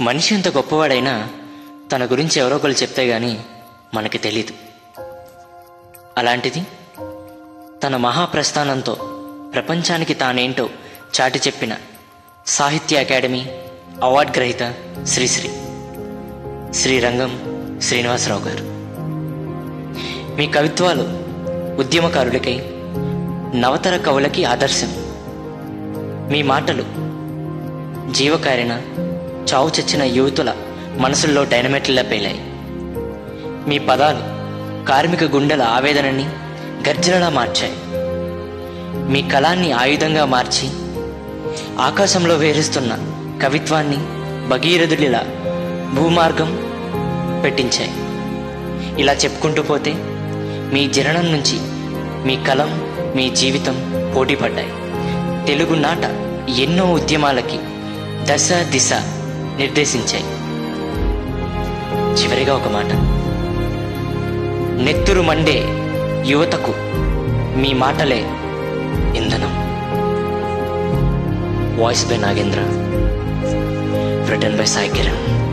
మనిషి ఎంత గొప్పవాడైనా తన గురించి ఎవరో ఒకరు చెప్తే గాని మనకి తెలీదు. అలాంటిది తన మహాప్రస్థానంతో ప్రపంచానికి తానేంటో చాటి చెప్పిన సాహిత్య అకాడమీ అవార్డు గ్రహీత శ్రీశ్రీ శ్రీరంగం శ్రీనివాసరావు గారు. మీ కవిత్వాలు ఉద్యమకారులకై నవతర కవులకి ఆదర్శం. మీ మాటలు జీవకారిన చావు చచ్చిన యువతుల మనసుల్లో డైనమెట్లా పేలాయి. మీ పదాలు కార్మిక గుండెల ఆవేదనని గర్జనలా మార్చాయి. మీ కళాన్ని ఆయుధంగా మార్చి ఆకాశంలో వేరుస్తున్న కవిత్వాన్ని భగీరథుడిలా భూమార్గం పెట్టించాయి. ఇలా చెప్పుకుంటూ పోతే మీ జననం నుంచి మీ కలం మీ జీవితం పోటీపడ్డాయి. తెలుగు నాట ఎన్నో ఉద్యమాలకి దశ దిశ నిర్దేశించాయి. చివరిగా ఒక మాట. నెత్తురు మండే యువతకు మీ మాటలే ఇంధనం. Voice by Nagendra. Written by Sai Kiran.